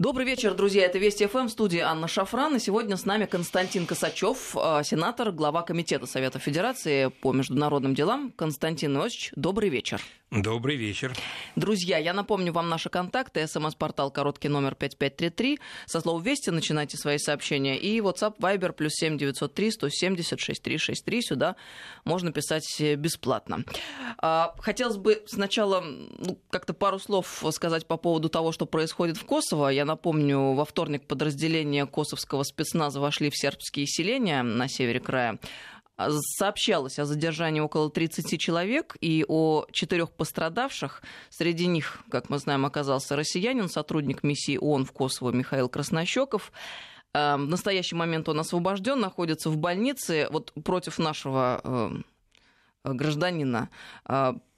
Добрый вечер, друзья. Это Вести ФМ, студия Анна Шафран. И сегодня с нами Константин Косачев, а, сенатор, глава Комитета Совета Федерации по международным делам. Константин Иосифович, добрый вечер. Добрый вечер. Друзья, я напомню вам наши контакты. СМС-портал короткий номер 5533. Со слова «Вести» начинайте свои сообщения. И WhatsApp Viber плюс 7903 170 6363. Сюда можно писать бесплатно. А, хотелось бы сначала ну, как-то пару слов сказать по поводу того, что происходит в Косово. Я напомню, во вторник подразделения косовского спецназа вошли в сербские селения на севере края сообщалось о задержании около 30 человек и о четырех пострадавших. Среди них, как мы знаем, оказался россиянин, сотрудник миссии ООН в Косово Михаил Краснощеков. Э, в настоящий момент он освобожден, находится в больнице. Вот против нашего э, гражданина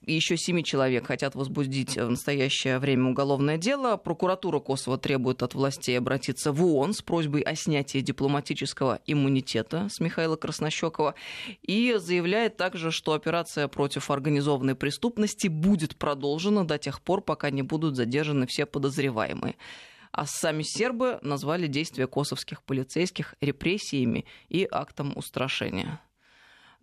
э, еще семи человек хотят возбудить в настоящее время уголовное дело. Прокуратура Косово требует от властей обратиться в ООН с просьбой о снятии дипломатического иммунитета с Михаила Краснощекова и заявляет также, что операция против организованной преступности будет продолжена до тех пор, пока не будут задержаны все подозреваемые а сами сербы назвали действия косовских полицейских репрессиями и актом устрашения.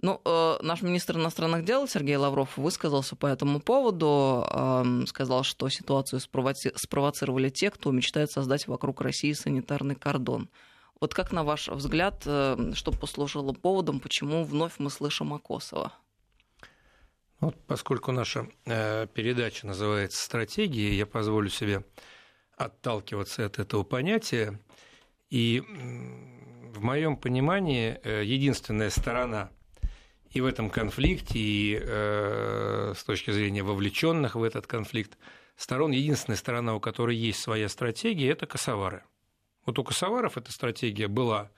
Ну, э, наш министр иностранных дел Сергей Лавров высказался по этому поводу, э, сказал, что ситуацию спровоци- спровоцировали те, кто мечтает создать вокруг России санитарный кордон. Вот как, на ваш взгляд, э, что послужило поводом, почему вновь мы слышим о Косово? Вот, поскольку наша э, передача называется «Стратегия», я позволю себе отталкиваться от этого понятия. И в моем понимании э, единственная сторона и в этом конфликте, и э, с точки зрения вовлеченных в этот конфликт сторон, единственная сторона, у которой есть своя стратегия, это косовары. Вот у косоваров эта стратегия была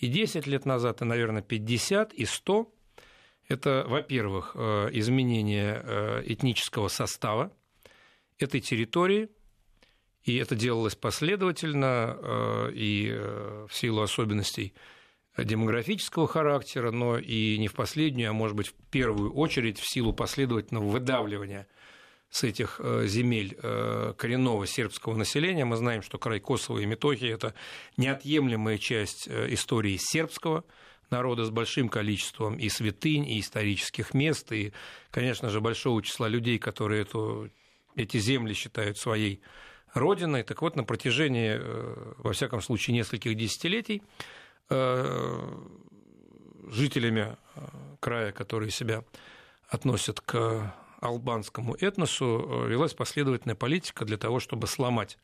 и 10 лет назад, и, наверное, 50, и 100. Это, во-первых, э, изменение э, этнического состава этой территории, и это делалось последовательно э, и в силу особенностей демографического характера, но и не в последнюю, а может быть в первую очередь в силу последовательного выдавливания с этих э, земель э, коренного сербского населения. Мы знаем, что край Косово и Метохи – это неотъемлемая часть э, истории сербского народа с большим количеством и святынь, и исторических мест, и, конечно же, большого числа людей, которые эту, эти земли считают своей родиной. Так вот, на протяжении, во всяком случае, нескольких десятилетий жителями э, края, которые себя относят к албанскому этносу, э, велась последовательная политика для того, чтобы сломать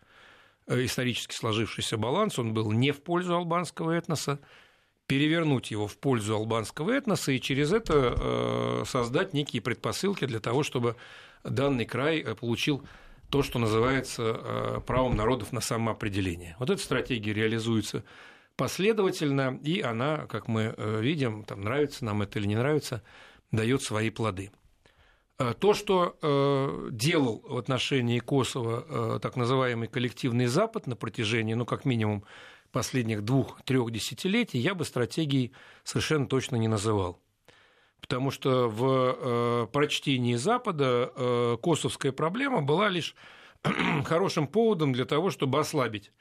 исторически сложившийся баланс. Он был не в пользу албанского этноса, перевернуть его в пользу албанского этноса и через это создать некие предпосылки для того, чтобы данный край получил то, что называется правом народов на самоопределение. Вот эта стратегия реализуется последовательно, и она, как мы э, видим, там, нравится нам это или не нравится, дает свои плоды. Э, то, что э, делал в отношении Косово так называемый коллективный Запад на протяжении, ну, как минимум, последних двух-трех десятилетий, я бы стратегией совершенно точно не называл. Потому что в прочтении Запада косовская проблема была лишь хорошим поводом для того, чтобы ослабить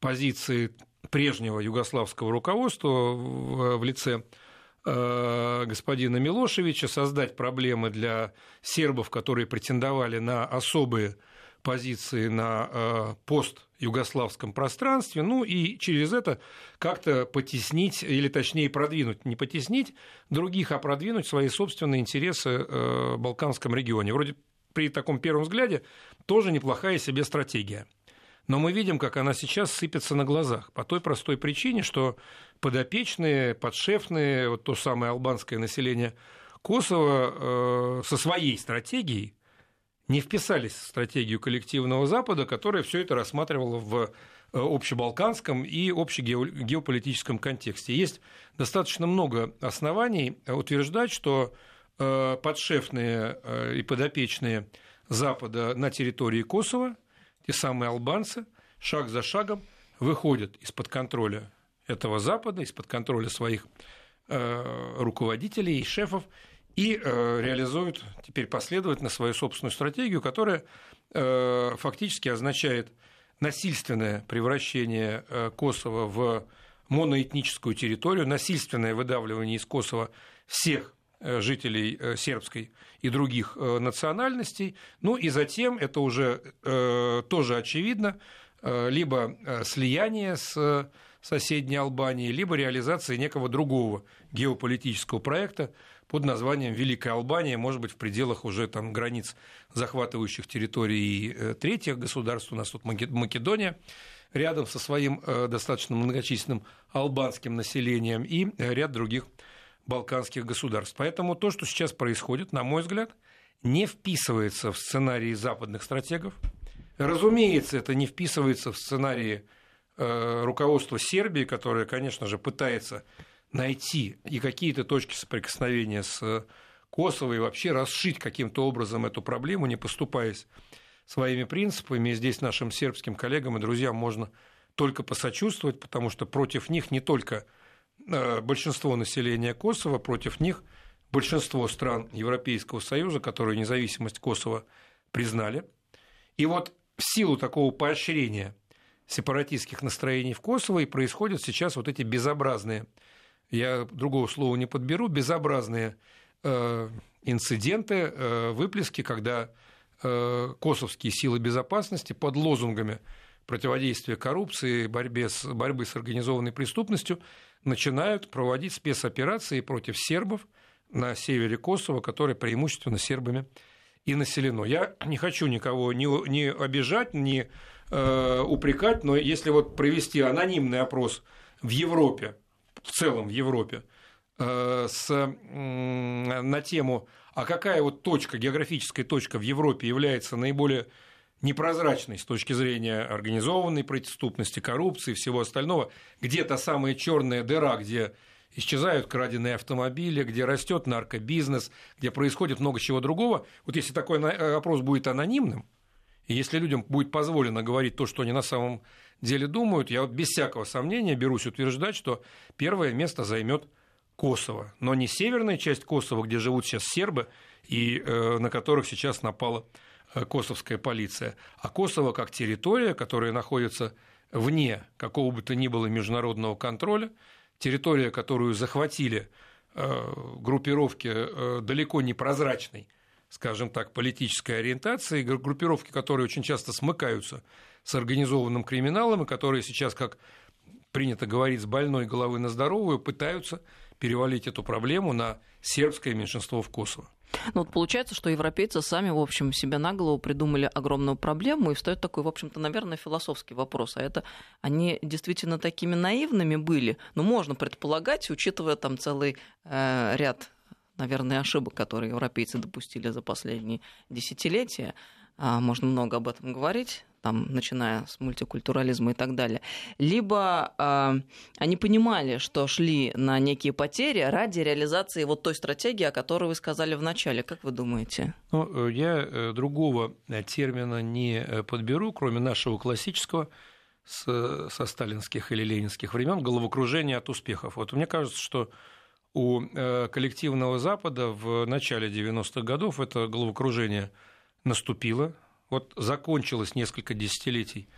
позиции прежнего югославского руководства в лице э, господина Милошевича создать проблемы для сербов, которые претендовали на особые позиции на э, пост-югославском пространстве, ну и через это как-то потеснить, или точнее продвинуть, не потеснить других, а продвинуть свои собственные интересы э, в Балканском регионе. Вроде при таком первом взгляде тоже неплохая себе стратегия – но мы видим, как она сейчас сыпется на глазах. По той простой причине, что подопечные, подшефные, вот то самое албанское население Косово э, со своей стратегией не вписались в стратегию коллективного Запада, которая все это рассматривала в э, общебалканском и общегеополитическом контексте. Есть достаточно много оснований утверждать, что э, подшефные э, и подопечные Запада на территории Косово – те самые албанцы шаг за шагом выходят из-под контроля этого Запада, из-под контроля своих э, руководителей и шефов и э, реализуют теперь последовательно свою собственную стратегию, которая э, фактически означает насильственное превращение э, Косово в моноэтническую территорию, насильственное выдавливание из Косово всех жителей э, сербской и других э, национальностей. Ну и затем, это уже э, тоже очевидно, э, либо слияние с соседней Албанией, либо реализация некого другого геополитического проекта под названием Великая Албания, может быть, в пределах уже там границ захватывающих территорий третьих государств. У нас тут Македония рядом со своим достаточно многочисленным албанским населением и ряд других балканских государств. Поэтому то, что сейчас происходит, на мой взгляд, не вписывается в сценарии западных стратегов. Разумеется, это не вписывается в сценарии э, руководства Сербии, которое, конечно же, пытается найти и какие-то точки соприкосновения с Косово и вообще расшить каким-то образом эту проблему, не поступаясь своими принципами. И здесь нашим сербским коллегам и друзьям можно только посочувствовать, потому что против них не только Э, большинство населения Косово, против них большинство стран Европейского Союза, которые независимость Косово признали. И вот в силу такого поощрения сепаратистских настроений в Косово и происходят сейчас вот эти безобразные, я другого слова не подберу, безобразные э, инциденты, э, выплески, когда э, косовские силы безопасности под лозунгами противодействия коррупции, борьбе с, борьбы с организованной преступностью начинают проводить спецоперации против сербов на севере Косово, которое преимущественно сербами и населено. Я не хочу никого не, не обижать, не э, упрекать, но если вот провести анонимный опрос в Европе, в целом в Европе, э, с, э, на тему, а какая вот точка, географическая точка в Европе является наиболее непрозрачной с точки зрения организованной преступности, коррупции всего остального, где та самая черная дыра, где исчезают краденые автомобили, где растет наркобизнес, где происходит много чего другого. Вот если такой э, опрос будет анонимным, и если людям будет позволено говорить то, что они на самом деле думают, я вот без всякого сомнения берусь утверждать, что первое место займет Косово, но не северная часть Косово, где живут сейчас сербы и э, на которых сейчас напала косовская полиция, а Косово как территория, которая находится вне какого бы то ни было международного контроля, территория, которую захватили э, группировки э, далеко не прозрачной, скажем так, политической ориентации, группировки, которые очень часто смыкаются с организованным криминалом, и которые сейчас, как принято говорить, с больной головы на здоровую, пытаются перевалить эту проблему на сербское меньшинство в Косово. Ну, вот получается, что европейцы сами, в общем, себе на голову придумали огромную проблему, и встает такой, в общем-то, наверное, философский вопрос. А это они действительно такими наивными были? Ну, можно предполагать, учитывая там целый э, ряд наверное, ошибок, которые европейцы допустили за последние десятилетия. А, можно много об этом говорить, там, начиная с мультикультурализма и так далее. Либо э, они понимали, что шли на некие потери ради реализации вот той стратегии, о которой вы сказали в начале. Как вы думаете? Ну, э, я э, другого термина не э, подберу, кроме нашего классического с, со сталинских или ленинских времен головокружение от успехов. Вот мне кажется, что у коллективного Запада в начале 90-х годов это головокружение – наступило. Вот закончилось несколько десятилетий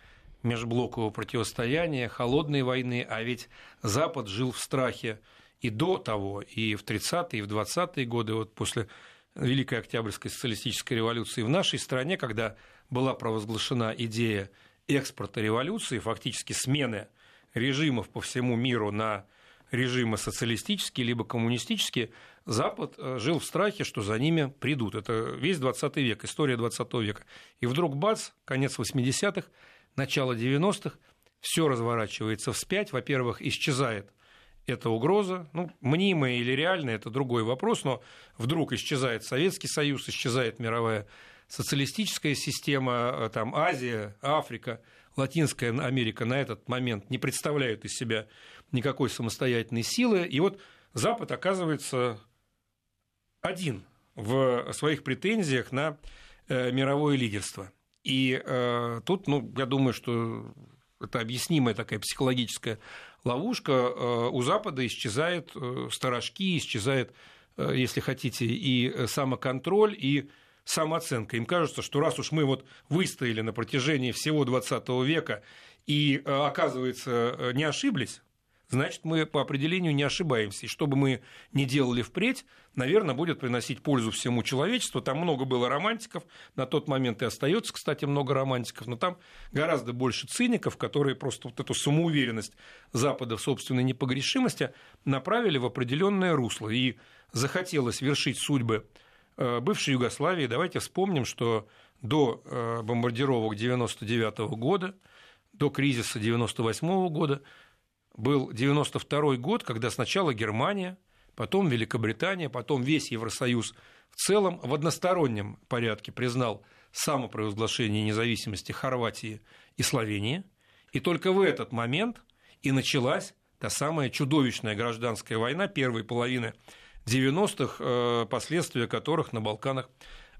межблокового противостояния, холодной войны, а ведь Запад жил в страхе и до того, и в 30-е, и в 20-е годы, вот после Великой Октябрьской социалистической революции. В нашей стране, когда была провозглашена идея экспорта революции, фактически смены режимов по всему миру на режимы социалистические либо коммунистические, Запад э, жил в страхе, что за ними придут. Это весь 20 век, история 20 века. И вдруг бац, конец 80-х, начало 90-х, все разворачивается вспять. Во-первых, исчезает эта угроза, ну, мнимая или реальная, это другой вопрос, но вдруг исчезает Советский Союз, исчезает мировая социалистическая система, э, там Азия, Африка, Латинская Америка на этот момент не представляют из себя никакой самостоятельной силы, и вот Запад оказывается один в своих претензиях на э, мировое лидерство. И э, тут, ну, я думаю, что это объяснимая такая психологическая ловушка. Э, у Запада исчезают э, сторожки, исчезает если хотите, и самоконтроль, и самооценка. Им кажется, что раз уж мы вот выстояли на протяжении всего 20 века и, оказывается, не ошиблись, значит, мы по определению не ошибаемся. И что бы мы ни делали впредь, наверное, будет приносить пользу всему человечеству. Там много было романтиков, на тот момент и остается, кстати, много романтиков, но там гораздо больше циников, которые просто вот эту самоуверенность Запада в собственной непогрешимости направили в определенное русло. И захотелось вершить судьбы э, бывшей Югославии. Давайте вспомним, что до э, бомбардировок 1999 года, до кризиса 1998 года – был 92 год, когда сначала Германия, потом Великобритания, потом весь Евросоюз в целом в одностороннем порядке признал самопровозглашение независимости Хорватии и Словении. И только в этот момент и началась та самая чудовищная гражданская война первой половины 90-х, э, последствия которых на Балканах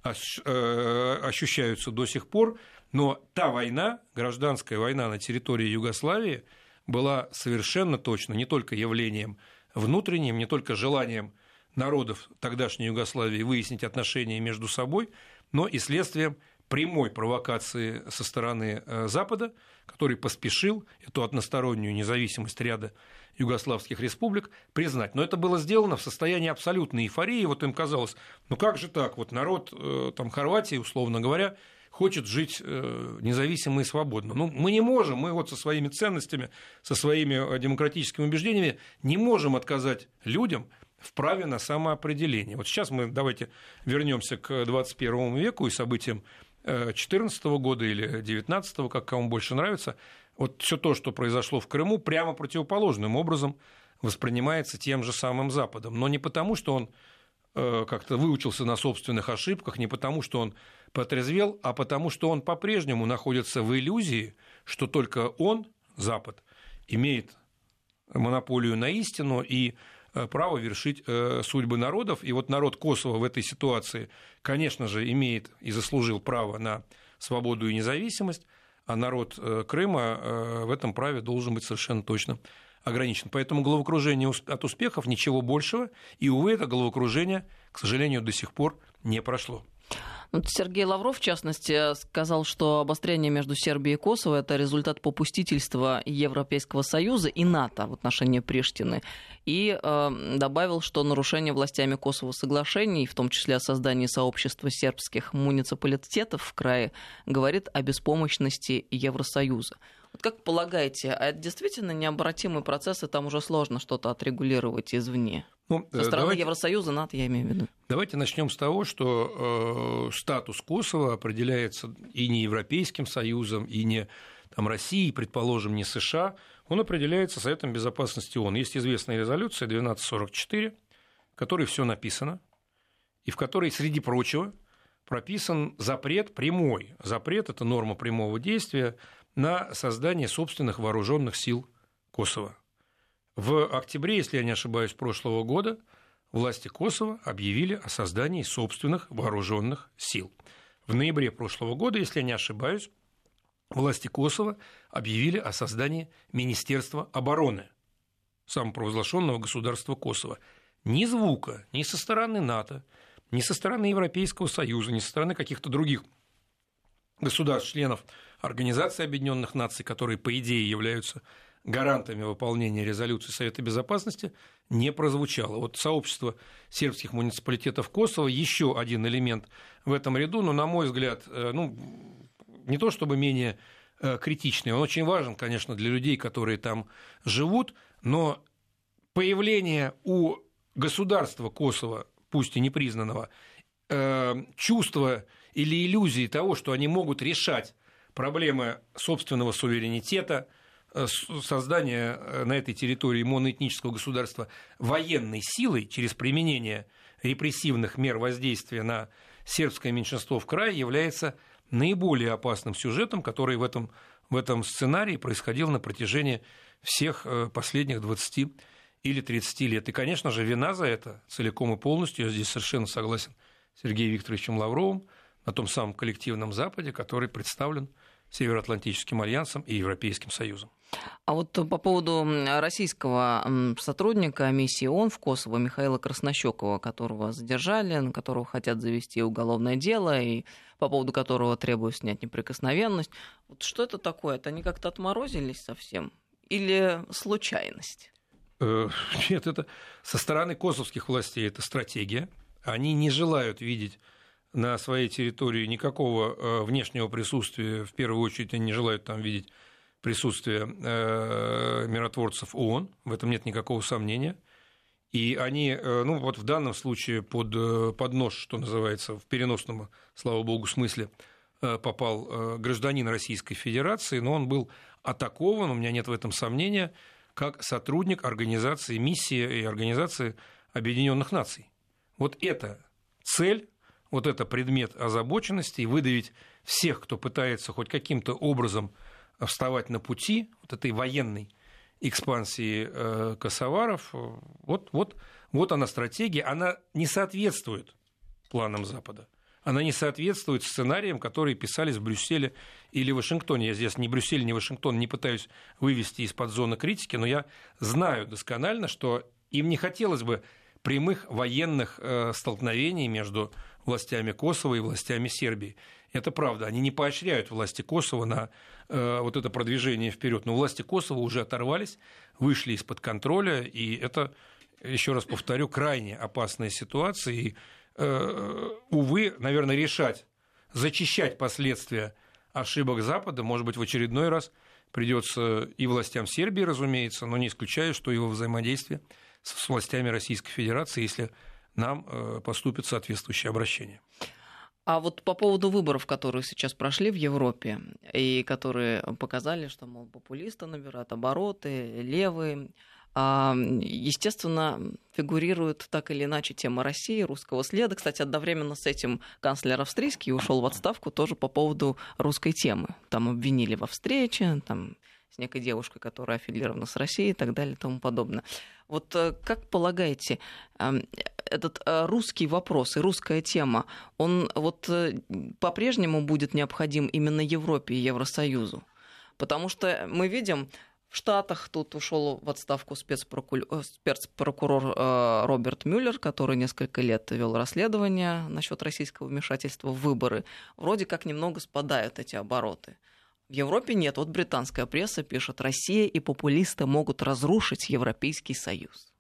э, ощущаются до сих пор. Но та война, гражданская война на территории Югославии – была совершенно точно не только явлением внутренним, не только желанием народов тогдашней Югославии выяснить отношения между собой, но и следствием прямой провокации со стороны э, Запада, который поспешил эту одностороннюю независимость ряда югославских республик признать. Но это было сделано в состоянии абсолютной эйфории. Вот им казалось, ну как же так, вот народ э, там, Хорватии, условно говоря, хочет жить э, независимо и свободно. Ну, мы не можем, мы вот со своими ценностями, со своими э, демократическими убеждениями не можем отказать людям в праве на самоопределение. Вот сейчас мы давайте вернемся к 21 веку и событиям 2014 э, года или 2019, как кому больше нравится. Вот все то, что произошло в Крыму, прямо противоположным образом воспринимается тем же самым Западом. Но не потому, что он как-то выучился на собственных ошибках, не потому, что он потрезвел, а потому что он по-прежнему находится в иллюзии, что только он, Запад, имеет монополию на истину и э, право вершить э, судьбы народов. И вот народ Косово в этой ситуации, конечно же, имеет и заслужил право на свободу и независимость, а народ э, Крыма в этом праве должен быть совершенно точно ограничен. Поэтому головокружение от успехов ничего большего, и, увы, это головокружение, к сожалению, до сих пор не прошло. Сергей Лавров, в частности, сказал, что обострение между Сербией и Косово – это результат попустительства Европейского Союза и НАТО в отношении Приштины. И э, добавил, что нарушение властями Косово соглашений, в том числе о создании сообщества сербских муниципалитетов в крае, говорит о беспомощности Евросоюза. Вот как полагаете, а это действительно необратимый процесс, и там уже сложно что-то отрегулировать извне? Ну, Со стороны давайте, Евросоюза, НАТО, я имею в виду. Давайте начнем с того, что э, статус Косово определяется и не Европейским Союзом, и не там, Россией, предположим, не США, он определяется Советом Безопасности ООН. Есть известная резолюция 1244, в которой все написано, и в которой, среди прочего, прописан запрет прямой. Запрет – это норма прямого действия на создание собственных вооруженных сил Косово. В октябре, если я не ошибаюсь, прошлого года власти Косово объявили о создании собственных вооруженных сил. В ноябре прошлого года, если я не ошибаюсь, власти Косово объявили о создании Министерства обороны самопровозглашенного государства Косово. Ни звука ни со стороны НАТО, ни со стороны Европейского Союза, ни со стороны каких-то других государств-членов Организации Объединенных Наций, которые, по идее, являются гарантами выполнения резолюции Совета Безопасности, не прозвучало. Вот сообщество сербских муниципалитетов Косово еще один элемент в этом ряду, но, на мой взгляд, э, ну, не то чтобы менее э, критичный, он очень важен, конечно, для людей, которые там живут, но появление у государства Косово, пусть и непризнанного, э, чувства или иллюзии того, что они могут решать проблемы собственного суверенитета, э, создания э, на этой территории моноэтнического государства военной силой через применение репрессивных мер воздействия на сербское меньшинство в крае является наиболее опасным сюжетом, который в этом, в этом сценарии происходил на протяжении всех э, последних 20 или 30 лет. И, конечно же, вина за это целиком и полностью, я здесь совершенно согласен с Сергеем Викторовичем Лавровым, на том самом коллективном Западе, который представлен Североатлантическим альянсом и Европейским Союзом. А вот по поводу российского сотрудника миссии ООН в Косово Михаила Краснощекова, которого задержали, на которого хотят завести уголовное дело, и по поводу которого требуют снять неприкосновенность. Вот что это такое? Это они как-то отморозились совсем? Или случайность? Э, нет, это со стороны косовских властей это стратегия. Они не желают видеть на своей территории никакого э, внешнего присутствия. В первую очередь они не желают там видеть присутствие э, миротворцев ООН. В этом нет никакого сомнения. И они, ну вот в данном случае под, под нож, что называется, в переносном, слава богу, смысле, попал гражданин Российской Федерации, но он был атакован, у меня нет в этом сомнения, как сотрудник организации миссии и организации Объединенных Наций. Вот это цель, вот это предмет озабоченности, и выдавить всех, кто пытается хоть каким-то образом вставать на пути вот этой военной экспансии э, косоваров, вот, вот, вот она стратегия, она не соответствует планам Запада она не соответствует сценариям, которые писались в Брюсселе или Вашингтоне. Я здесь ни Брюссель, ни Вашингтон не пытаюсь вывести из-под зоны критики, но я знаю досконально, что им не хотелось бы прямых военных э, столкновений между властями Косово и властями Сербии. Это правда, они не поощряют власти Косово на э, вот это продвижение вперед, но власти Косово уже оторвались, вышли из-под контроля, и это, еще раз повторю, крайне опасная ситуация, и Э, увы, наверное, решать, зачищать последствия ошибок Запада, может быть, в очередной раз придется и властям Сербии, разумеется, но не исключаю, что и во взаимодействии с властями Российской Федерации, если нам э, поступит соответствующее обращение. А вот по поводу выборов, которые сейчас прошли в Европе, и которые показали, что, мол, популисты набирают обороты, левые, Естественно, фигурирует так или иначе тема России, русского следа. Кстати, одновременно с этим канцлер австрийский ушел в отставку тоже по поводу русской темы. Там обвинили во встрече, там с некой девушкой, которая аффилирована с Россией и так далее и тому подобное. Вот э, как полагаете, этот э, русский вопрос и русская тема, он вот э, по-прежнему будет необходим именно Европе и Евросоюзу? Потому что мы видим, в Штатах тут ушел в отставку спецпрокурор, спецпрокурор Роберт Мюллер, который несколько лет вел расследование насчет российского вмешательства в выборы. Вроде как немного спадают эти обороты. В Европе нет. Вот британская пресса пишет, Россия и популисты могут разрушить Европейский Союз.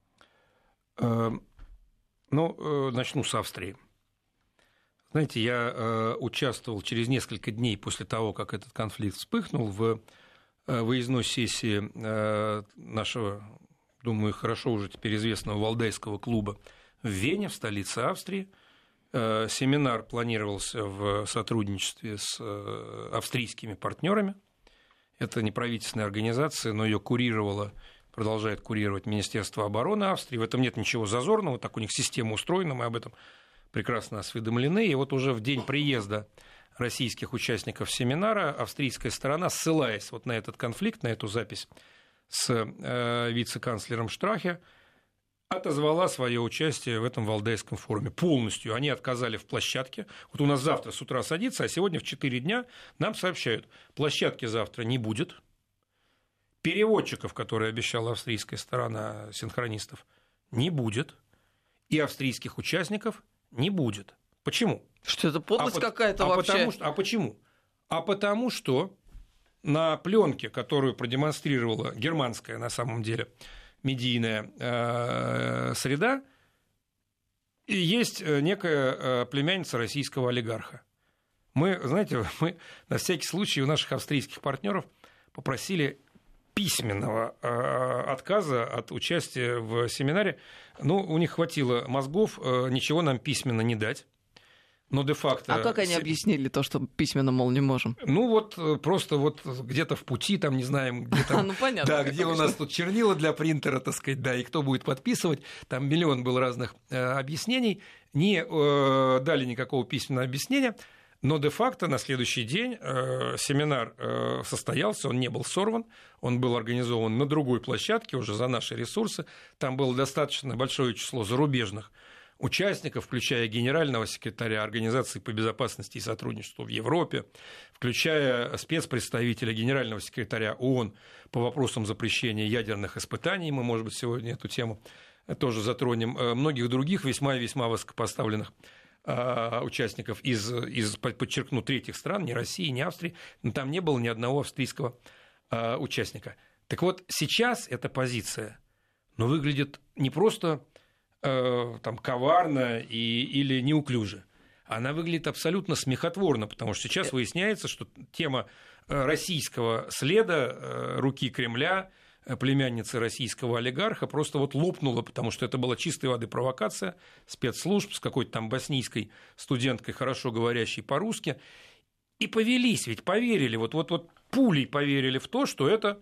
Эм, ну, э, начну с Австрии. Знаете, я э, участвовал через несколько дней после того, как этот конфликт вспыхнул, в Э, выездной сессии э, нашего, думаю, хорошо уже теперь известного Валдайского клуба в Вене, в столице Австрии. Э, семинар планировался в сотрудничестве с австрийскими партнерами. Это неправительственная организация, но ее курировала продолжает курировать Министерство обороны Австрии. В этом нет ничего зазорного, так у них система устроена, мы об этом прекрасно осведомлены. И вот уже в день приезда российских участников семинара австрийская сторона, ссылаясь вот на этот конфликт, на эту запись с э, вице-канцлером Штрахе, отозвала свое участие в этом Валдайском форуме полностью. Они отказали в площадке. Вот у нас завтра с утра садится, а сегодня в 4 дня нам сообщают, площадки завтра не будет, переводчиков, которые обещала австрийская сторона синхронистов, не будет, и австрийских участников не будет. Почему? Что это подлость а какая-то а вообще? Потому что, а почему? А потому что на пленке, которую продемонстрировала германская, на самом деле, медийная э, среда, есть э, некая э, племянница российского олигарха. Мы, знаете, мы на всякий случай у наших австрийских партнеров попросили письменного отказа от участия в семинаре. Ну, у них хватило мозгов ничего нам письменно не дать. Но де-факто... А как они объяснили то, что письменно, мол, не можем? Ну вот э, просто вот где-то в пути, там не знаем, где там... Ну понятно. Да, где у нас тут чернила для принтера, так сказать, да, и кто будет подписывать. Там миллион был разных э, объяснений. Не э, дали никакого письменного объяснения. Но де-факто на следующий день э, семинар э, состоялся, он не был сорван, он был организован на другой площадке, уже за наши ресурсы. Там было достаточно большое число зарубежных участников, включая генерального секретаря Организации по безопасности и сотрудничеству в Европе, включая спецпредставителя генерального секретаря ООН по вопросам запрещения ядерных испытаний. Мы, может быть, сегодня эту тему тоже затронем. Э, многих других весьма и весьма высокопоставленных э, участников из, из, подчеркну, третьих стран, не России, не Австрии, но там не было ни одного австрийского э, участника. Так вот, сейчас эта позиция ну, выглядит не просто э, там, коварно и, или неуклюже, она выглядит абсолютно смехотворно, потому что сейчас выясняется, что тема российского следа, руки Кремля – племянницы российского олигарха просто вот лопнула, потому что это была чистой воды провокация спецслужб с какой-то там боснийской студенткой, хорошо говорящей по-русски. И повелись, ведь поверили, вот, вот, вот пулей поверили в то, что это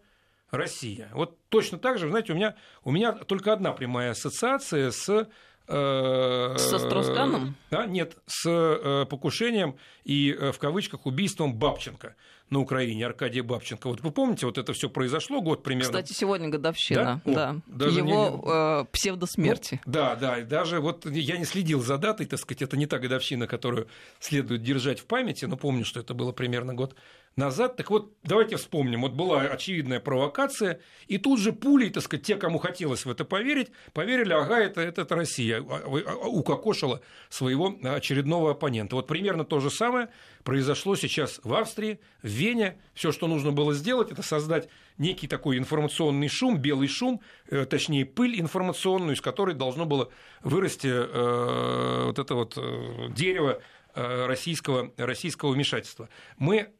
Россия. Вот точно так же, знаете, у меня, у меня только одна прямая ассоциация с Э, Со Стросканом? Да, нет, с э, покушением и э, в кавычках убийством Бабченко на Украине, Аркадия Бабченко. Вот вы помните, вот это все произошло год примерно. Кстати, сегодня годовщина, да, да. его не... э, псевдосмерти. Ну, да, да, и даже вот я не следил за датой, так сказать, это не та годовщина, которую следует держать в памяти, но помню, что это было примерно год назад. Так вот, давайте вспомним. Вот была очевидная провокация, и тут же пулей, так сказать, те, кому хотелось в это поверить, поверили, ага, это, это, это Россия, а, а, укокошила своего очередного оппонента. Вот примерно то же самое произошло сейчас в Австрии, в Вене. Все, что нужно было сделать, это создать некий такой информационный шум, белый шум, э, точнее пыль информационную, из которой должно было вырасти э, вот это вот э, дерево э, российского, российского вмешательства. Мы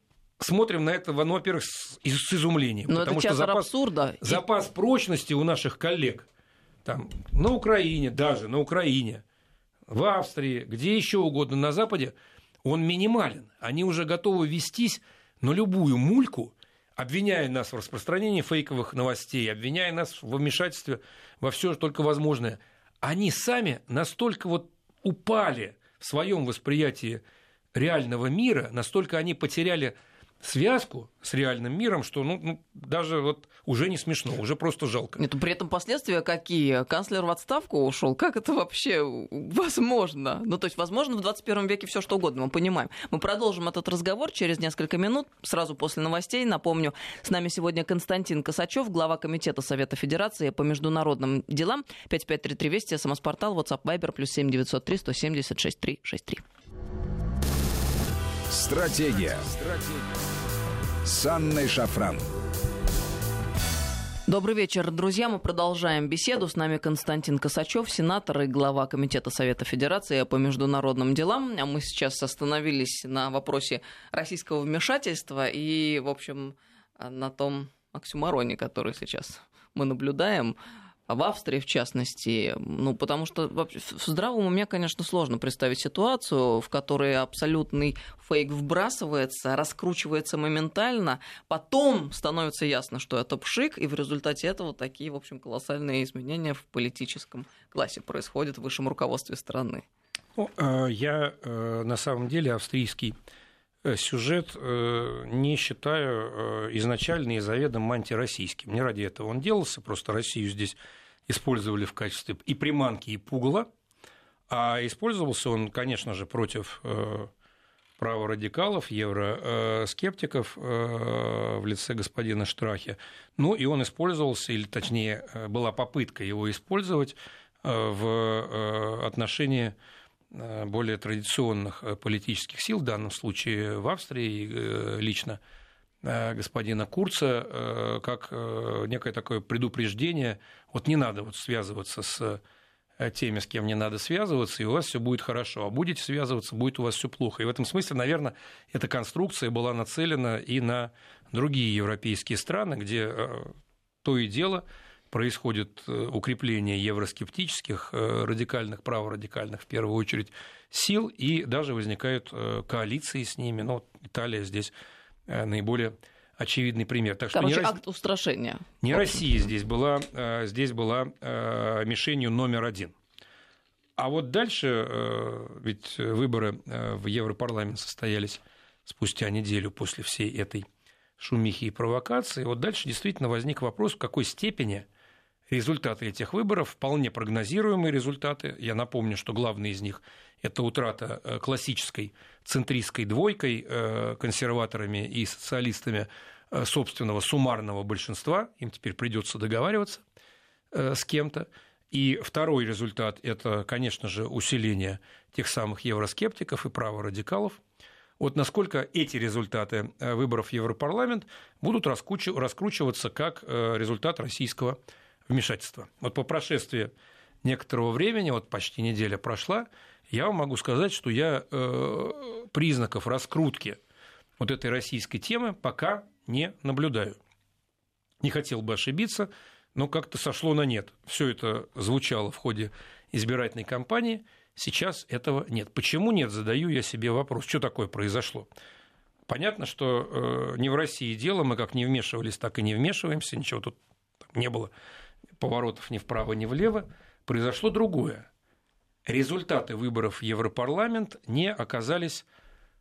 смотрим на это, ну, во-первых, с, с изумлением. Но потому это что запас, абсурда. запас прочности у наших коллег там, на Украине, даже на Украине, в Австрии, где еще угодно на Западе, он минимален. Они уже готовы вестись на любую мульку, обвиняя нас в распространении фейковых новостей, обвиняя нас в вмешательстве во все только возможное. Они сами настолько вот упали в своем восприятии реального мира, настолько они потеряли связку с реальным миром, что ну, ну, даже вот уже не смешно, уже просто жалко. Нет, при этом последствия какие? Канцлер в отставку ушел? Как это вообще возможно? Ну, то есть, возможно, в 21 веке все что угодно, мы понимаем. Мы продолжим этот разговор через несколько минут, сразу после новостей. Напомню, с нами сегодня Константин Косачев, глава Комитета Совета Федерации по международным делам. 5533 Вести, СМС-портал, WhatsApp, Viber, плюс 7903 176 363. Стратегия. Стратегия. С Анной Шафран. Добрый вечер, друзья. Мы продолжаем беседу. С нами Константин Косачев, сенатор и глава Комитета Совета Федерации по международным делам. А мы сейчас остановились на вопросе российского вмешательства и, в общем, на том оксюмароне, который сейчас мы наблюдаем в Австрии, в частности, ну, потому что в здравом уме, конечно, сложно представить ситуацию, в которой абсолютный фейк вбрасывается, раскручивается моментально, потом становится ясно, что это пшик, и в результате этого такие, в общем, колоссальные изменения в политическом классе происходят в высшем руководстве страны. Ну, э, я э, на самом деле австрийский сюжет не считаю изначально и заведомо антироссийским. Не ради этого он делался, просто Россию здесь использовали в качестве и приманки, и пугла, а использовался он, конечно же, против э, праворадикалов, евроскептиков э, в лице господина Штрахе. Ну и он использовался, или точнее была попытка его использовать э, в отношении более традиционных политических сил, в данном случае в Австрии лично Э, господина Курца э, как э, некое такое предупреждение, вот не надо вот связываться с теми, с кем не надо связываться, и у вас все будет хорошо. А будете связываться, будет у вас все плохо. И в этом смысле, наверное, эта конструкция была нацелена и на другие европейские страны, где то и дело происходит укрепление евроскептических, радикальных, праворадикальных, в первую очередь, сил, и даже возникают коалиции с ними. Ну, Италия здесь Э, наиболее очевидный пример. Так что Короче, не акт устрашения. Не Россия здесь была, э, здесь была э, мишенью номер один. А вот дальше, ведь выборы в Европарламент состоялись спустя неделю после всей этой шумихи и провокации, вот дальше действительно возник вопрос, в какой степени результаты этих выборов, вполне прогнозируемые результаты. Я напомню, что главный из них – это утрата э, классической центристской двойкой, э, консерваторами и социалистами э, собственного суммарного большинства. Им теперь придется договариваться с кем-то. И второй результат – это, конечно же, усиление тех самых евроскептиков и праворадикалов. Вот насколько эти результаты выборов в Европарламент будут раскручиваться как результат российского вмешательства. Вот по прошествии некоторого времени, вот почти неделя прошла, я вам могу сказать, что я э, признаков раскрутки вот этой российской темы пока не наблюдаю. Не хотел бы ошибиться, но как-то сошло на нет. Все это звучало в ходе избирательной кампании, сейчас этого нет. Почему нет, задаю я себе вопрос, что такое произошло. Понятно, что э, не в России дело, мы как не вмешивались, так и не вмешиваемся, ничего тут не было поворотов ни вправо, ни влево, произошло другое. Результаты выборов в Европарламент не оказались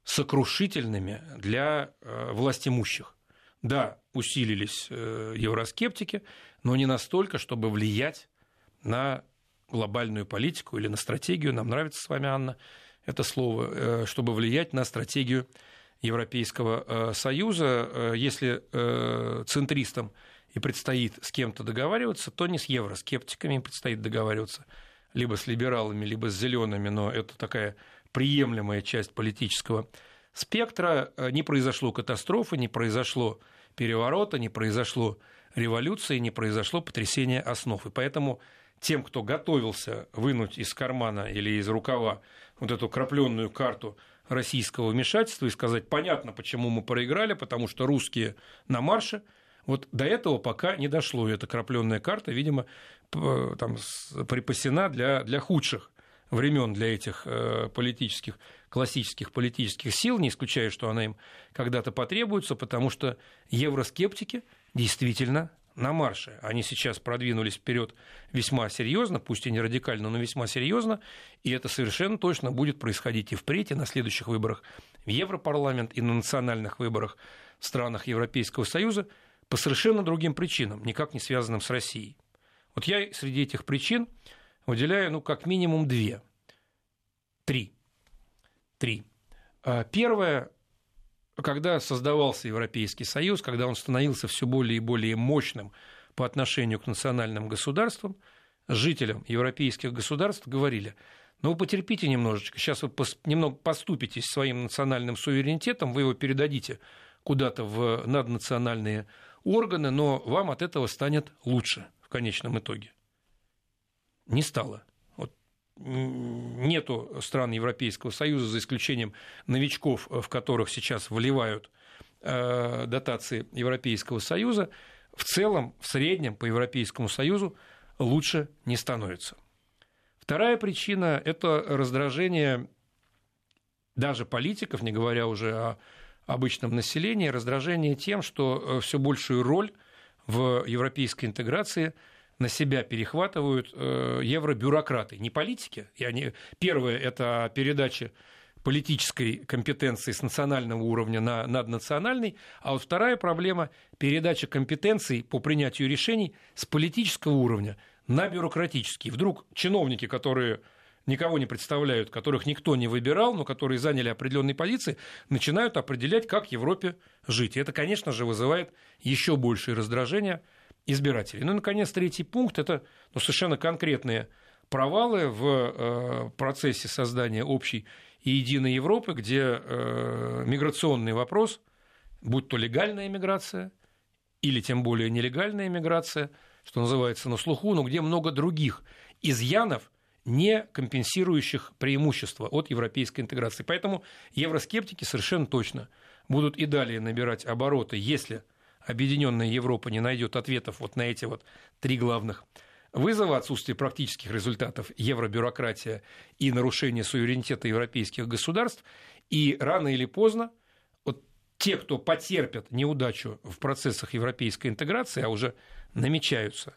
сокрушительными для э, властимущих. Да, усилились э, евроскептики, но не настолько, чтобы влиять на глобальную политику или на стратегию. Нам нравится с вами, Анна, это слово, э, чтобы влиять на стратегию Европейского Союза. Если центристам и предстоит с кем-то договариваться, то не с евроскептиками предстоит договариваться, либо с либералами, либо с зелеными, но это такая приемлемая часть политического спектра. Э, не произошло катастрофы, не произошло переворота, не произошло революции, не произошло потрясения основ. И поэтому тем, кто готовился вынуть из кармана или из рукава вот эту крапленную карту российского вмешательства и сказать, понятно, почему мы проиграли, потому что русские на марше – вот до этого пока не дошло. И эта крапленная карта, видимо, там припасена для, для худших времен для этих э, политических, классических политических сил, не исключая, что она им когда-то потребуется, потому что евроскептики действительно на марше. Они сейчас продвинулись вперед весьма серьезно, пусть и не радикально, но весьма серьезно, и это совершенно точно будет происходить и впредь, и на следующих выборах в Европарламент, и на национальных выборах в странах Европейского Союза – по совершенно другим причинам, никак не связанным с Россией. Вот я среди этих причин выделяю, ну, как минимум две. Три. Три. А, первое, когда создавался Европейский Союз, когда он становился все более и более мощным по отношению к национальным государствам, жителям европейских государств говорили, ну вы потерпите немножечко, сейчас вы немного поступитесь своим национальным суверенитетом, вы его передадите куда-то в наднациональные органы, но вам от этого станет лучше в конечном итоге. Не стало. Вот нету стран Европейского Союза, за исключением новичков, в которых сейчас вливают э, дотации Европейского Союза, в целом, в среднем по Европейскому Союзу лучше не становится. Вторая причина – это раздражение даже политиков, не говоря уже о обычном населении, раздражение тем, что э, все большую роль в европейской интеграции на себя перехватывают э, евробюрократы, не политики. И они, первое – это передача политической компетенции с национального уровня на наднациональный, а вот вторая проблема – передача компетенций по принятию решений с политического уровня на бюрократический. Вдруг чиновники, которые никого не представляют, которых никто не выбирал, но которые заняли определенные позиции, начинают определять, как Европе жить. И это, конечно же, вызывает еще большее раздражение избирателей. Ну и, наконец, третий пункт – это ну, совершенно конкретные провалы в э, процессе создания общей и единой Европы, где э, миграционный вопрос, будь то легальная миграция или тем более нелегальная миграция, что называется на слуху, но где много других изъянов – не компенсирующих преимущества от европейской интеграции. Поэтому евроскептики совершенно точно будут и далее набирать обороты, если Объединенная Европа не найдет ответов вот на эти вот три главных вызова отсутствие практических результатов, евробюрократия и нарушение суверенитета европейских государств. И рано или поздно вот те, кто потерпят неудачу в процессах европейской интеграции, а уже намечаются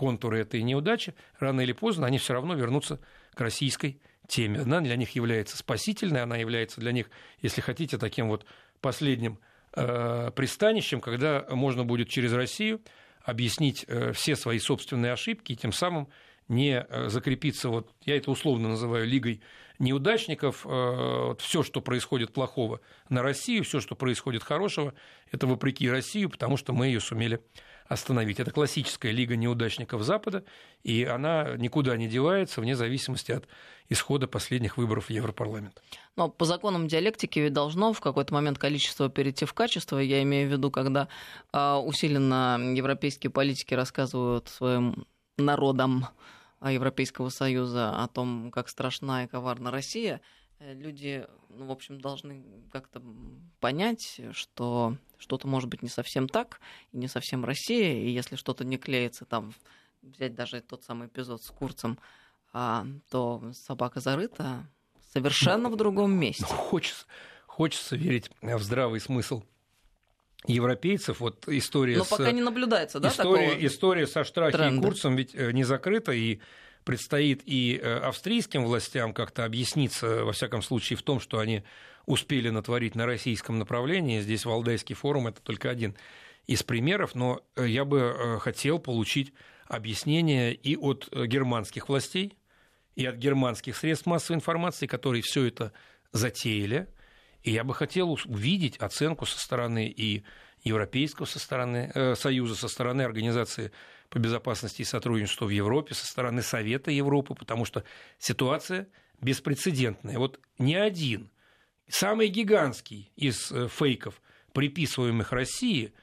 контуры этой неудачи, рано или поздно они все равно вернутся к российской теме. Она для них является спасительной, она является для них, если хотите, таким вот последним э, пристанищем, когда можно будет через Россию объяснить все свои собственные ошибки и тем самым не закрепиться, вот я это условно называю лигой неудачников, все, что происходит плохого на Россию, все, что происходит хорошего, это вопреки России, потому что мы ее сумели остановить. Это классическая лига неудачников Запада, и она никуда не девается вне зависимости от исхода последних выборов в Европарламент. Но по законам диалектики ведь должно в какой-то момент количество перейти в качество. Я имею в виду, когда э, усиленно европейские политики рассказывают своим народам Европейского Союза о том, как страшна и коварна Россия, люди, ну, в общем, должны как-то понять, что что-то может быть не совсем так, и не совсем Россия, и если что-то не клеится, там, взять даже тот самый эпизод с Курцем, а, то собака зарыта совершенно в другом месте. Ну, хочется, хочется верить в здравый смысл европейцев. Вот история Но с... пока не наблюдается, да, история, такого история со Штрахи тренда. и Курцем ведь э, не закрыта, и предстоит и э, австрийским властям как-то объясниться, во всяком случае, в том, что они успели натворить на российском направлении. Здесь Валдайский форум – это только один из примеров, но э, я бы э, хотел получить объяснение и от германских властей, и от германских средств массовой информации, которые все это затеяли. И я бы хотел увидеть оценку со стороны и Европейского со стороны, э, Союза, со стороны Организации по безопасности и сотрудничеству в Европе, со стороны Совета Европы, потому что ситуация беспрецедентная. Вот ни один, самый гигантский из э, фейков, приписываемых России,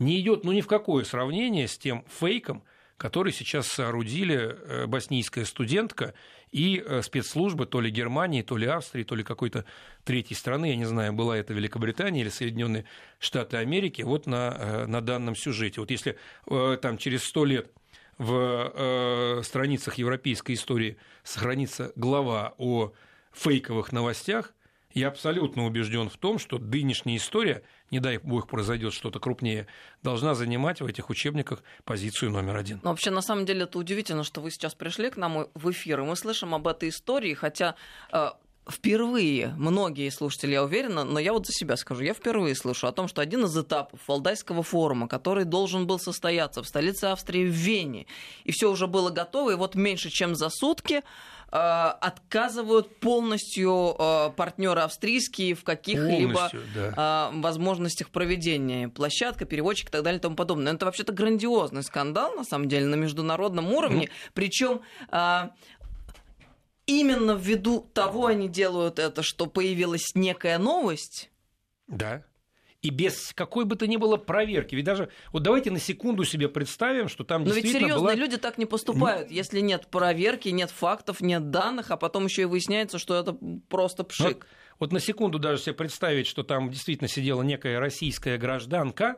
не идет ну, ни в какое сравнение с тем фейком, который сейчас соорудили э, боснийская студентка и э, спецслужбы то ли Германии, то ли Австрии, то ли какой-то третьей страны, я не знаю, была это Великобритания или Соединенные Штаты Америки, вот на, э, на данном сюжете. Вот если там через сто лет в страницах европейской истории сохранится глава о фейковых новостях, я абсолютно убежден в том, что нынешняя история, не дай бог произойдет что-то крупнее, должна занимать в этих учебниках позицию номер один. Но вообще, на самом деле, это удивительно, что вы сейчас пришли к нам в эфир, и мы слышим об этой истории, хотя э, впервые, многие слушатели, я уверена, но я вот за себя скажу, я впервые слышу о том, что один из этапов Валдайского форума, который должен был состояться в столице Австрии в Вене, и все уже было готово, и вот меньше чем за сутки отказывают полностью э, партнеры австрийские в каких-либо да. Э, возможностях проведения. Площадка, переводчик и так далее и тому подобное. Но это вообще-то грандиозный скандал, на самом деле, на международном уровне. Mm. Причем именно ввиду того они делают это, что появилась некая новость. Да и без какой бы то ни было проверки. Ведь даже, вот давайте на секунду себе представим, что там Но действительно ведь серьезные была... люди так не поступают, если нет проверки, нет фактов, нет данных, а потом еще и выясняется, что это просто пшик. Вот, вот на секунду даже себе представить, что там действительно сидела некая российская гражданка,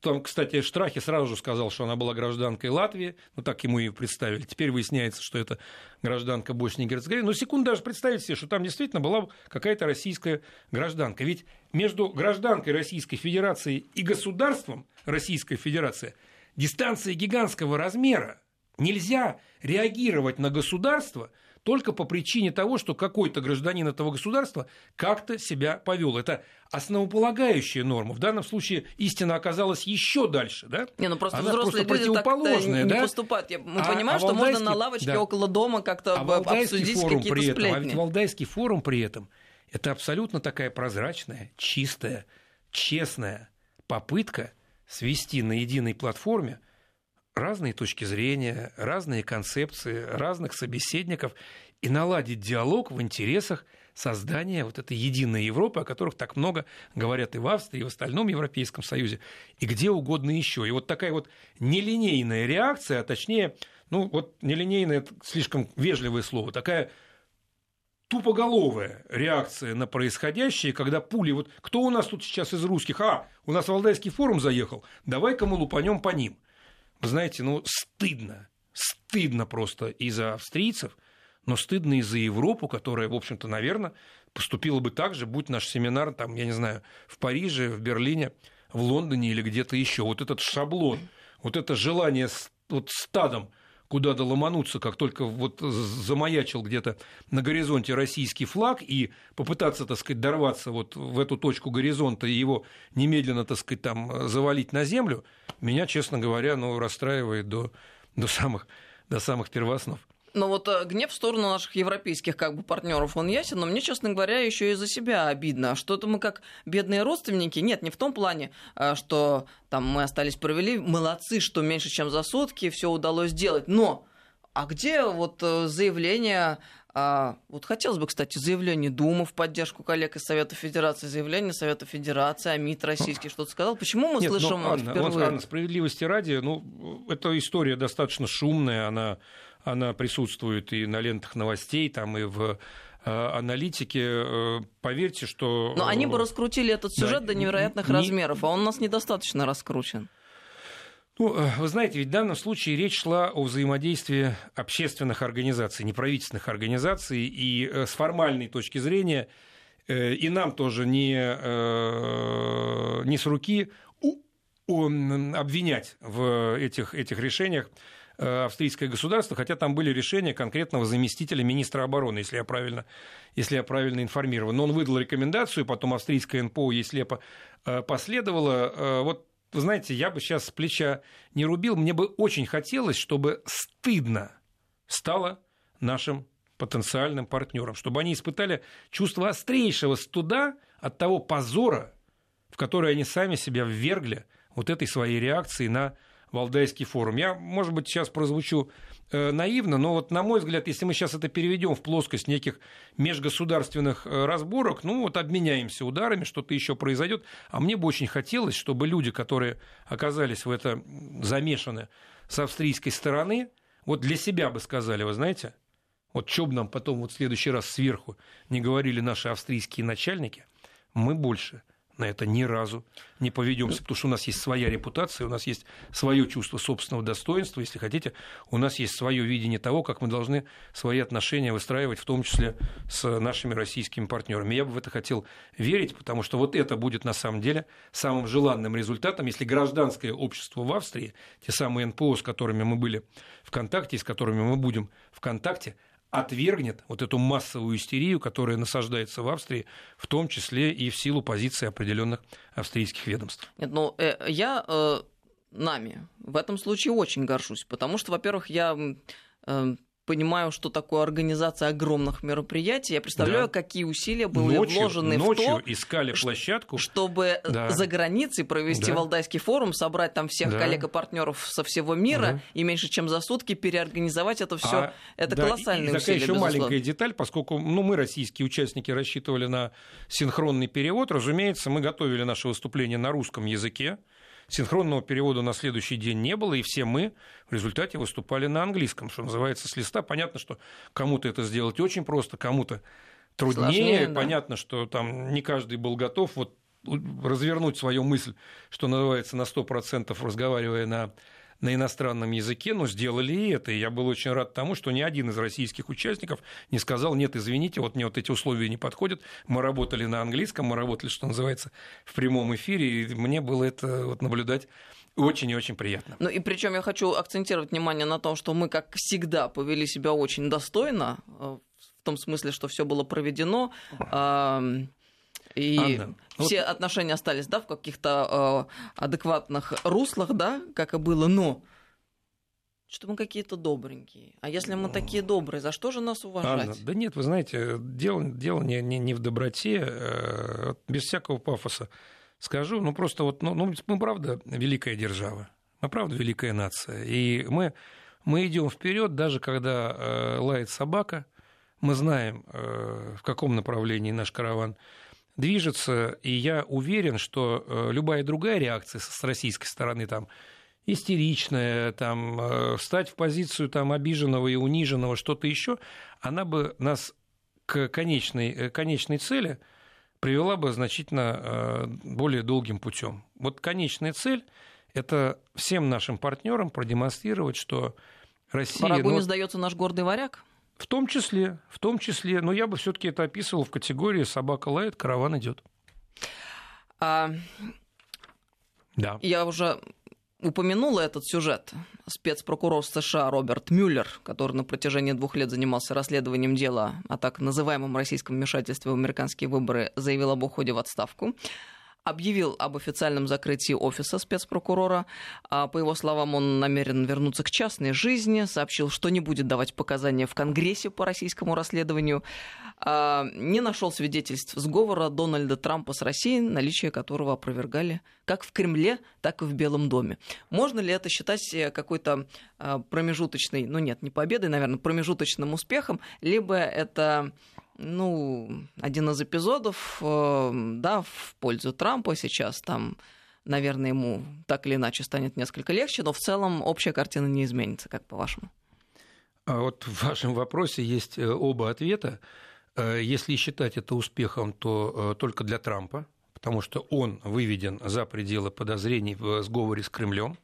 там, кстати, Штрахи сразу же сказал, что она была гражданкой Латвии, ну так ему и представили. Теперь выясняется, что это гражданка Боснии и Герцеговины. Но секунду даже представить себе, что там действительно была какая-то российская гражданка. Ведь между гражданкой Российской Федерации и государством Российской Федерации дистанция гигантского размера. Нельзя реагировать на государство – только по причине того, что какой-то гражданин этого государства как-то себя повел. Это основополагающая норма. В данном случае истина оказалась еще дальше, да? Не, ну просто Она взрослые просто люди так да? не поступают. Мы а, понимаем, а что можно на лавочке да. около дома как-то а обсудить какие-то при этом, А ведь Валдайский форум при этом это абсолютно такая прозрачная, чистая, честная попытка свести на единой платформе разные точки зрения, разные концепции, разных собеседников и наладить диалог в интересах создания вот этой единой Европы, о которых так много говорят и в Австрии, и в остальном Европейском Союзе, и где угодно еще. И вот такая вот нелинейная реакция, а точнее, ну вот нелинейное – это слишком вежливое слово, такая тупоголовая реакция на происходящее, когда пули, вот кто у нас тут сейчас из русских, а, у нас Валдайский форум заехал, давай-ка мы лупанем по ним – знаете, ну, стыдно, стыдно просто из-за австрийцев, но стыдно и за Европу, которая, в общем-то, наверное, поступила бы так же, будь наш семинар, там, я не знаю, в Париже, в Берлине, в Лондоне или где-то еще. Вот этот шаблон, вот это желание вот стадом куда-то ломануться, как только вот замаячил где-то на горизонте российский флаг, и попытаться, так сказать, дорваться вот в эту точку горизонта и его немедленно, так сказать, там завалить на землю, меня, честно говоря, ну, расстраивает до, до, самых, до самых первооснов. Но вот э, гнев в сторону наших европейских как бы партнеров, он ясен, но мне, честно говоря, еще и за себя обидно. Что-то мы как бедные родственники, нет, не в том плане, э, что там мы остались провели, молодцы, что меньше, чем за сутки, все удалось сделать. Но а где вот э, заявление а, вот хотелось бы, кстати, заявление Думы в поддержку коллег из Совета Федерации, заявление Совета Федерации, а МИД российский что-то сказал. Почему мы Нет, слышим ну, Анна, впервые? Анна, справедливости ради, ну, эта история достаточно шумная, она она присутствует и на лентах новостей, там и в э, аналитике, э, поверьте, что... Но они бы э, раскрутили этот сюжет да, до невероятных не... размеров, а он у нас недостаточно раскручен. Ну, вы знаете, ведь в данном случае речь шла о взаимодействии общественных организаций, неправительственных организаций, и с формальной точки зрения и нам тоже не, не с руки обвинять в этих, этих решениях австрийское государство, хотя там были решения конкретного заместителя министра обороны, если я правильно, если я правильно информирован. Но он выдал рекомендацию, потом австрийская НПО ей слепо э, последовала. Э, вот вы знаете, я бы сейчас с плеча не рубил, мне бы очень хотелось, чтобы стыдно стало нашим потенциальным партнерам, чтобы они испытали чувство острейшего студа от того позора, в который они сами себя ввергли вот этой своей реакции на Валдайский форум. Я, может быть, сейчас прозвучу э, наивно, но вот на мой взгляд, если мы сейчас это переведем в плоскость неких межгосударственных э, разборок, ну вот обменяемся ударами, что-то еще произойдет. А мне бы очень хотелось, чтобы люди, которые оказались в это замешаны с австрийской стороны, вот для себя бы сказали, вы знаете, вот что бы нам потом вот в следующий раз сверху не говорили наши австрийские начальники, мы больше на это ни разу не поведемся, потому что у нас есть своя репутация, у нас есть свое чувство собственного достоинства, если хотите, у нас есть свое видение того, как мы должны свои отношения выстраивать, в том числе с нашими российскими партнерами. Я бы в это хотел верить, потому что вот это будет на самом деле самым желанным результатом, если гражданское общество в Австрии, те самые НПО, с которыми мы были в контакте, с которыми мы будем в контакте, отвергнет вот эту массовую истерию, которая насаждается в Австрии, в том числе и в силу позиции определенных австрийских ведомств. Нет, ну, э, я э, нами в этом случае очень горжусь, потому что, во-первых, я э, понимаю, что такое организация огромных мероприятий. Я представляю, да. какие усилия были ночью, вложены ночью в то, искали площадку, чтобы да. за границей провести да. Валдайский форум, собрать там всех да. коллег и партнеров со всего мира да. и меньше чем за сутки переорганизовать это все. А, это да, колоссальные и, и усилия. Такая еще маленькая деталь, поскольку ну, мы, российские участники, рассчитывали на синхронный перевод. Разумеется, мы готовили наше выступление на русском языке. Синхронного перевода на следующий день не было, и все мы в результате выступали на английском, что называется, с листа. Понятно, что кому-то это сделать очень просто, кому-то труднее. Сложнее, да. Понятно, что там не каждый был готов вот развернуть свою мысль, что называется, на 100% разговаривая на на иностранном языке, но сделали и это. И я был очень рад тому, что ни один из российских участников не сказал, нет, извините, вот мне вот эти условия не подходят, мы работали на английском, мы работали, что называется, в прямом эфире, и мне было это вот наблюдать очень и очень приятно. Ну и причем я хочу акцентировать внимание на том, что мы, как всегда, повели себя очень достойно, э, в том смысле, что все было проведено. И Анна, все вот... отношения остались, да, в каких-то э, адекватных руслах, да, как и было, но что мы какие-то добренькие. А если мы такие добрые, за что же нас уважать? Анна, да нет, вы знаете, дело, дело не, не, не в доброте, э, без всякого пафоса. Скажу, ну просто вот, ну, ну мы правда великая держава, мы правда великая нация, и мы мы идем вперед, даже когда э, лает собака, мы знаем, э, в каком направлении наш караван движется, и я уверен, что э, любая другая реакция с российской стороны, там, истеричная, там, э, встать в позицию там, обиженного и униженного, что-то еще, она бы нас к конечной, э, конечной цели привела бы значительно более долгим путем. Вот конечная цель – это всем нашим партнерам продемонстрировать, что Россия... Врагу ну, не сдается наш гордый варяг? В том числе, в том числе, но я бы все-таки это описывал в категории собака лает, караван идет. А... Да. Я уже упомянула этот сюжет. Спецпрокурор США Роберт Мюллер, который на протяжении двух лет занимался расследованием дела о так называемом российском вмешательстве в американские выборы, заявил об уходе в отставку объявил об официальном закрытии офиса спецпрокурора. А, по его словам, он намерен вернуться к частной жизни, сообщил, что не будет давать показания в Конгрессе по российскому расследованию. А, не нашел свидетельств сговора Дональда Трампа с Россией, наличие которого опровергали как в Кремле, так и в Белом доме. Можно ли это считать э, какой-то а, промежуточной, ну нет, не победой, наверное, промежуточным успехом, либо это ну, один из эпизодов, э, да, в пользу Трампа сейчас там, наверное, ему так или иначе станет несколько легче, но в целом общая картина не изменится, как по-вашему? А вот в вашем вопросе есть э, оба ответа. Э, если считать это успехом, то только для Трампа, потому что он выведен за пределы подозрений в сговоре с Кремлем,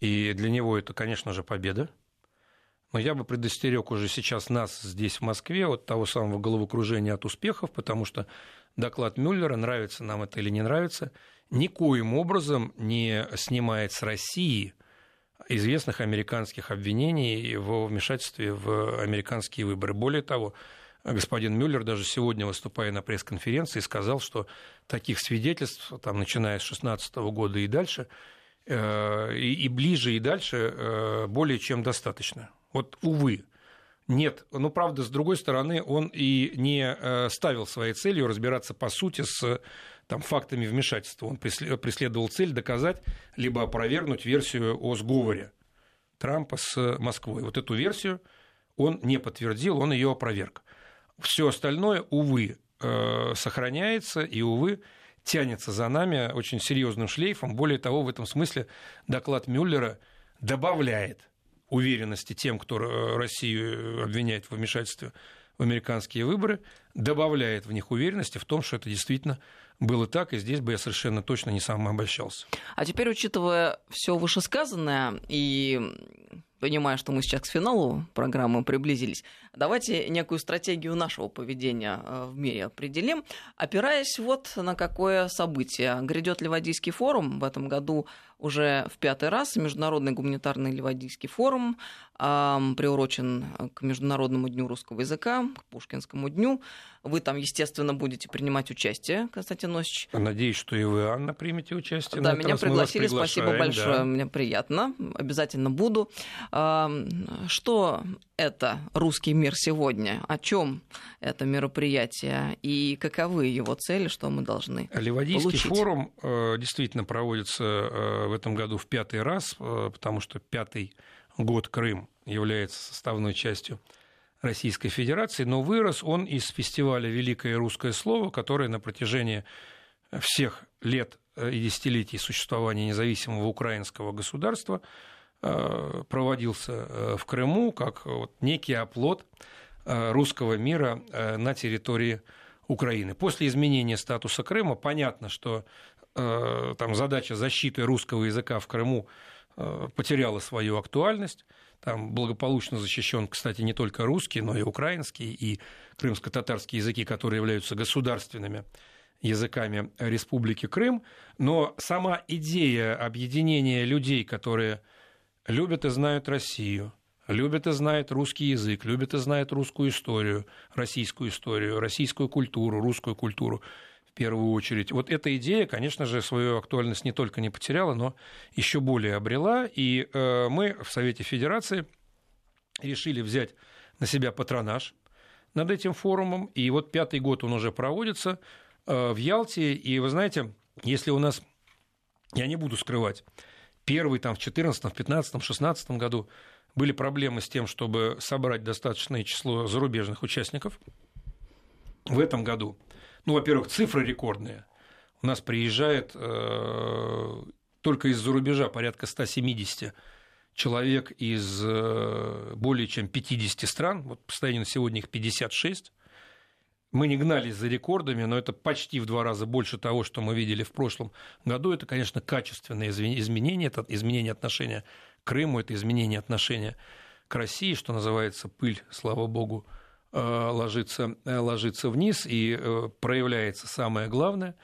и для него это, конечно же, победа. Но я бы предостерег уже сейчас нас здесь, в Москве, от того самого головокружения от успехов, потому что доклад Мюллера, нравится нам это или не нравится, никоим образом не снимает с России известных американских обвинений в вмешательстве в американские выборы. Более того, господин Мюллер даже сегодня, выступая на пресс-конференции, сказал, что таких свидетельств, там, начиная с 2016 года и дальше, э, и ближе, и дальше э, более чем достаточно. Вот, увы, нет. Ну, правда, с другой стороны, он и не э, ставил своей целью разбираться по сути с там, фактами вмешательства. Он преследовал цель доказать либо опровергнуть версию о сговоре Трампа с Москвой. Вот эту версию он не подтвердил, он ее опроверг. Все остальное, увы, э, сохраняется и, увы, тянется за нами очень серьезным шлейфом. Более того, в этом смысле доклад Мюллера добавляет уверенности тем, кто Россию обвиняет в вмешательстве в американские выборы, добавляет в них уверенности в том, что это действительно было так, и здесь бы я совершенно точно не сам обольщался. А теперь, учитывая все вышесказанное и понимая, что мы сейчас к финалу программы приблизились, давайте некую стратегию нашего поведения э, в мире определим, опираясь вот на какое событие. Грядет Ливадийский форум в этом году уже в пятый раз. Международный гуманитарный Ливадийский форум приурочен к Международному дню русского языка, к Пушкинскому дню. Вы там, естественно, будете принимать участие, Константин Носич. Надеюсь, что и вы, Анна, примете участие. Да, меня пригласили, спасибо большое, да. мне приятно, обязательно буду. Что это «Русский мир сегодня»? О чем это мероприятие и каковы его цели, что мы должны Ливадийский получить? форум э, действительно проводится э, в этом году в пятый раз, э, потому что пятый год Крым является составной частью Российской Федерации, но вырос он из фестиваля «Великое русское слово», которое на протяжении всех лет и десятилетий существования независимого украинского государства э, проводился э, в Крыму как вот некий оплот э, русского мира на территории Украины. После изменения статуса Крыма понятно, что там задача защиты русского языка в Крыму Э, потеряла свою актуальность. Там благополучно защищен, кстати, не только русский, но и украинский, и крымско-татарские языки, которые являются государственными языками Республики Крым. Но сама идея объединения людей, которые любят и знают Россию, любят и знают русский язык, любят и знают русскую историю, российскую историю, российскую культуру, русскую культуру, первую очередь. Вот эта идея, конечно же, свою актуальность не только не потеряла, но еще более обрела. И э, мы в Совете Федерации решили взять на себя патронаж над этим форумом. И вот пятый год он уже проводится э, в Ялте. И вы знаете, если у нас, я не буду скрывать, первый там в 2014, в 2015, в 2016 году были проблемы с тем, чтобы собрать достаточное число зарубежных участников. В этом году ну, во-первых, цифры рекордные. У нас приезжает э, только из-за рубежа порядка 170 человек из э, более чем 50 стран. Вот по состоянию на сегодня их 56. Мы не гнались за рекордами, но это почти в два раза больше того, что мы видели в прошлом году. Это, конечно, качественное изменение, это изменение отношения к Крыму, это изменение отношения к России, что называется, пыль, слава богу, ложится, э, ложится вниз, и э, проявляется самое главное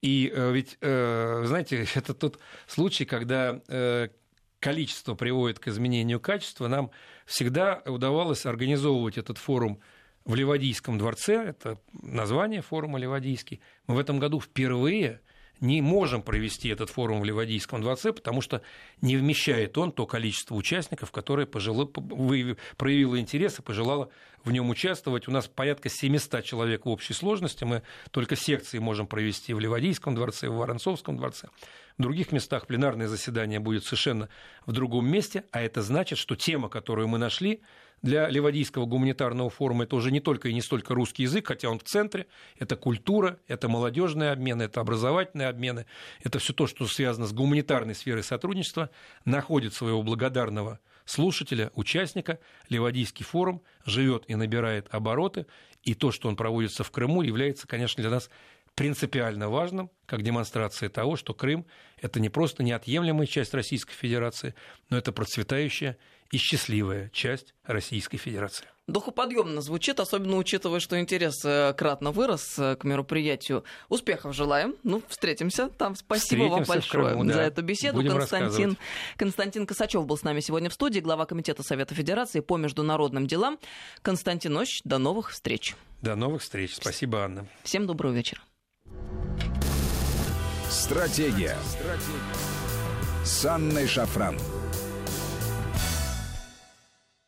И э, ведь, э, знаете, это тот случай, когда э, количество приводит к изменению качества. Нам всегда удавалось организовывать этот форум в Ливадийском дворце, это название форума Ливадийский. Мы в этом году впервые не можем провести этот форум в Ливадийском дворце, потому что не вмещает он то количество участников, которое пожило, проявило интерес и пожелало в нем участвовать. У нас порядка 700 человек в общей сложности. Мы только секции можем провести в Ливадийском дворце, в Воронцовском дворце. В других местах пленарное заседание будет совершенно в другом месте, а это значит, что тема, которую мы нашли, для Ливадийского гуманитарного форума это уже не только и не столько русский язык, хотя он в центре, это культура, это молодежные обмены, это образовательные обмены, это все то, что связано с гуманитарной сферой сотрудничества, находит своего благодарного слушателя, участника. Ливадийский форум живет и набирает обороты, и то, что он проводится в Крыму, является, конечно, для нас принципиально важным, как демонстрация того, что Крым – это не просто неотъемлемая часть Российской Федерации, но это процветающая и счастливая часть Российской Федерации. Духоподъемно звучит, особенно учитывая, что интерес э, кратно вырос э, к мероприятию. Успехов желаем. Ну, встретимся там. Спасибо встретимся вам большое Крыму, да. за эту беседу. Будем Константин, Константин Косачев был с нами сегодня в студии, глава Комитета Совета Федерации по международным делам. Константин Ощ, до новых встреч. До новых встреч. Спасибо, Анна. Всем доброго вечера. Стратегия. Стратегия. С Анной Шафран.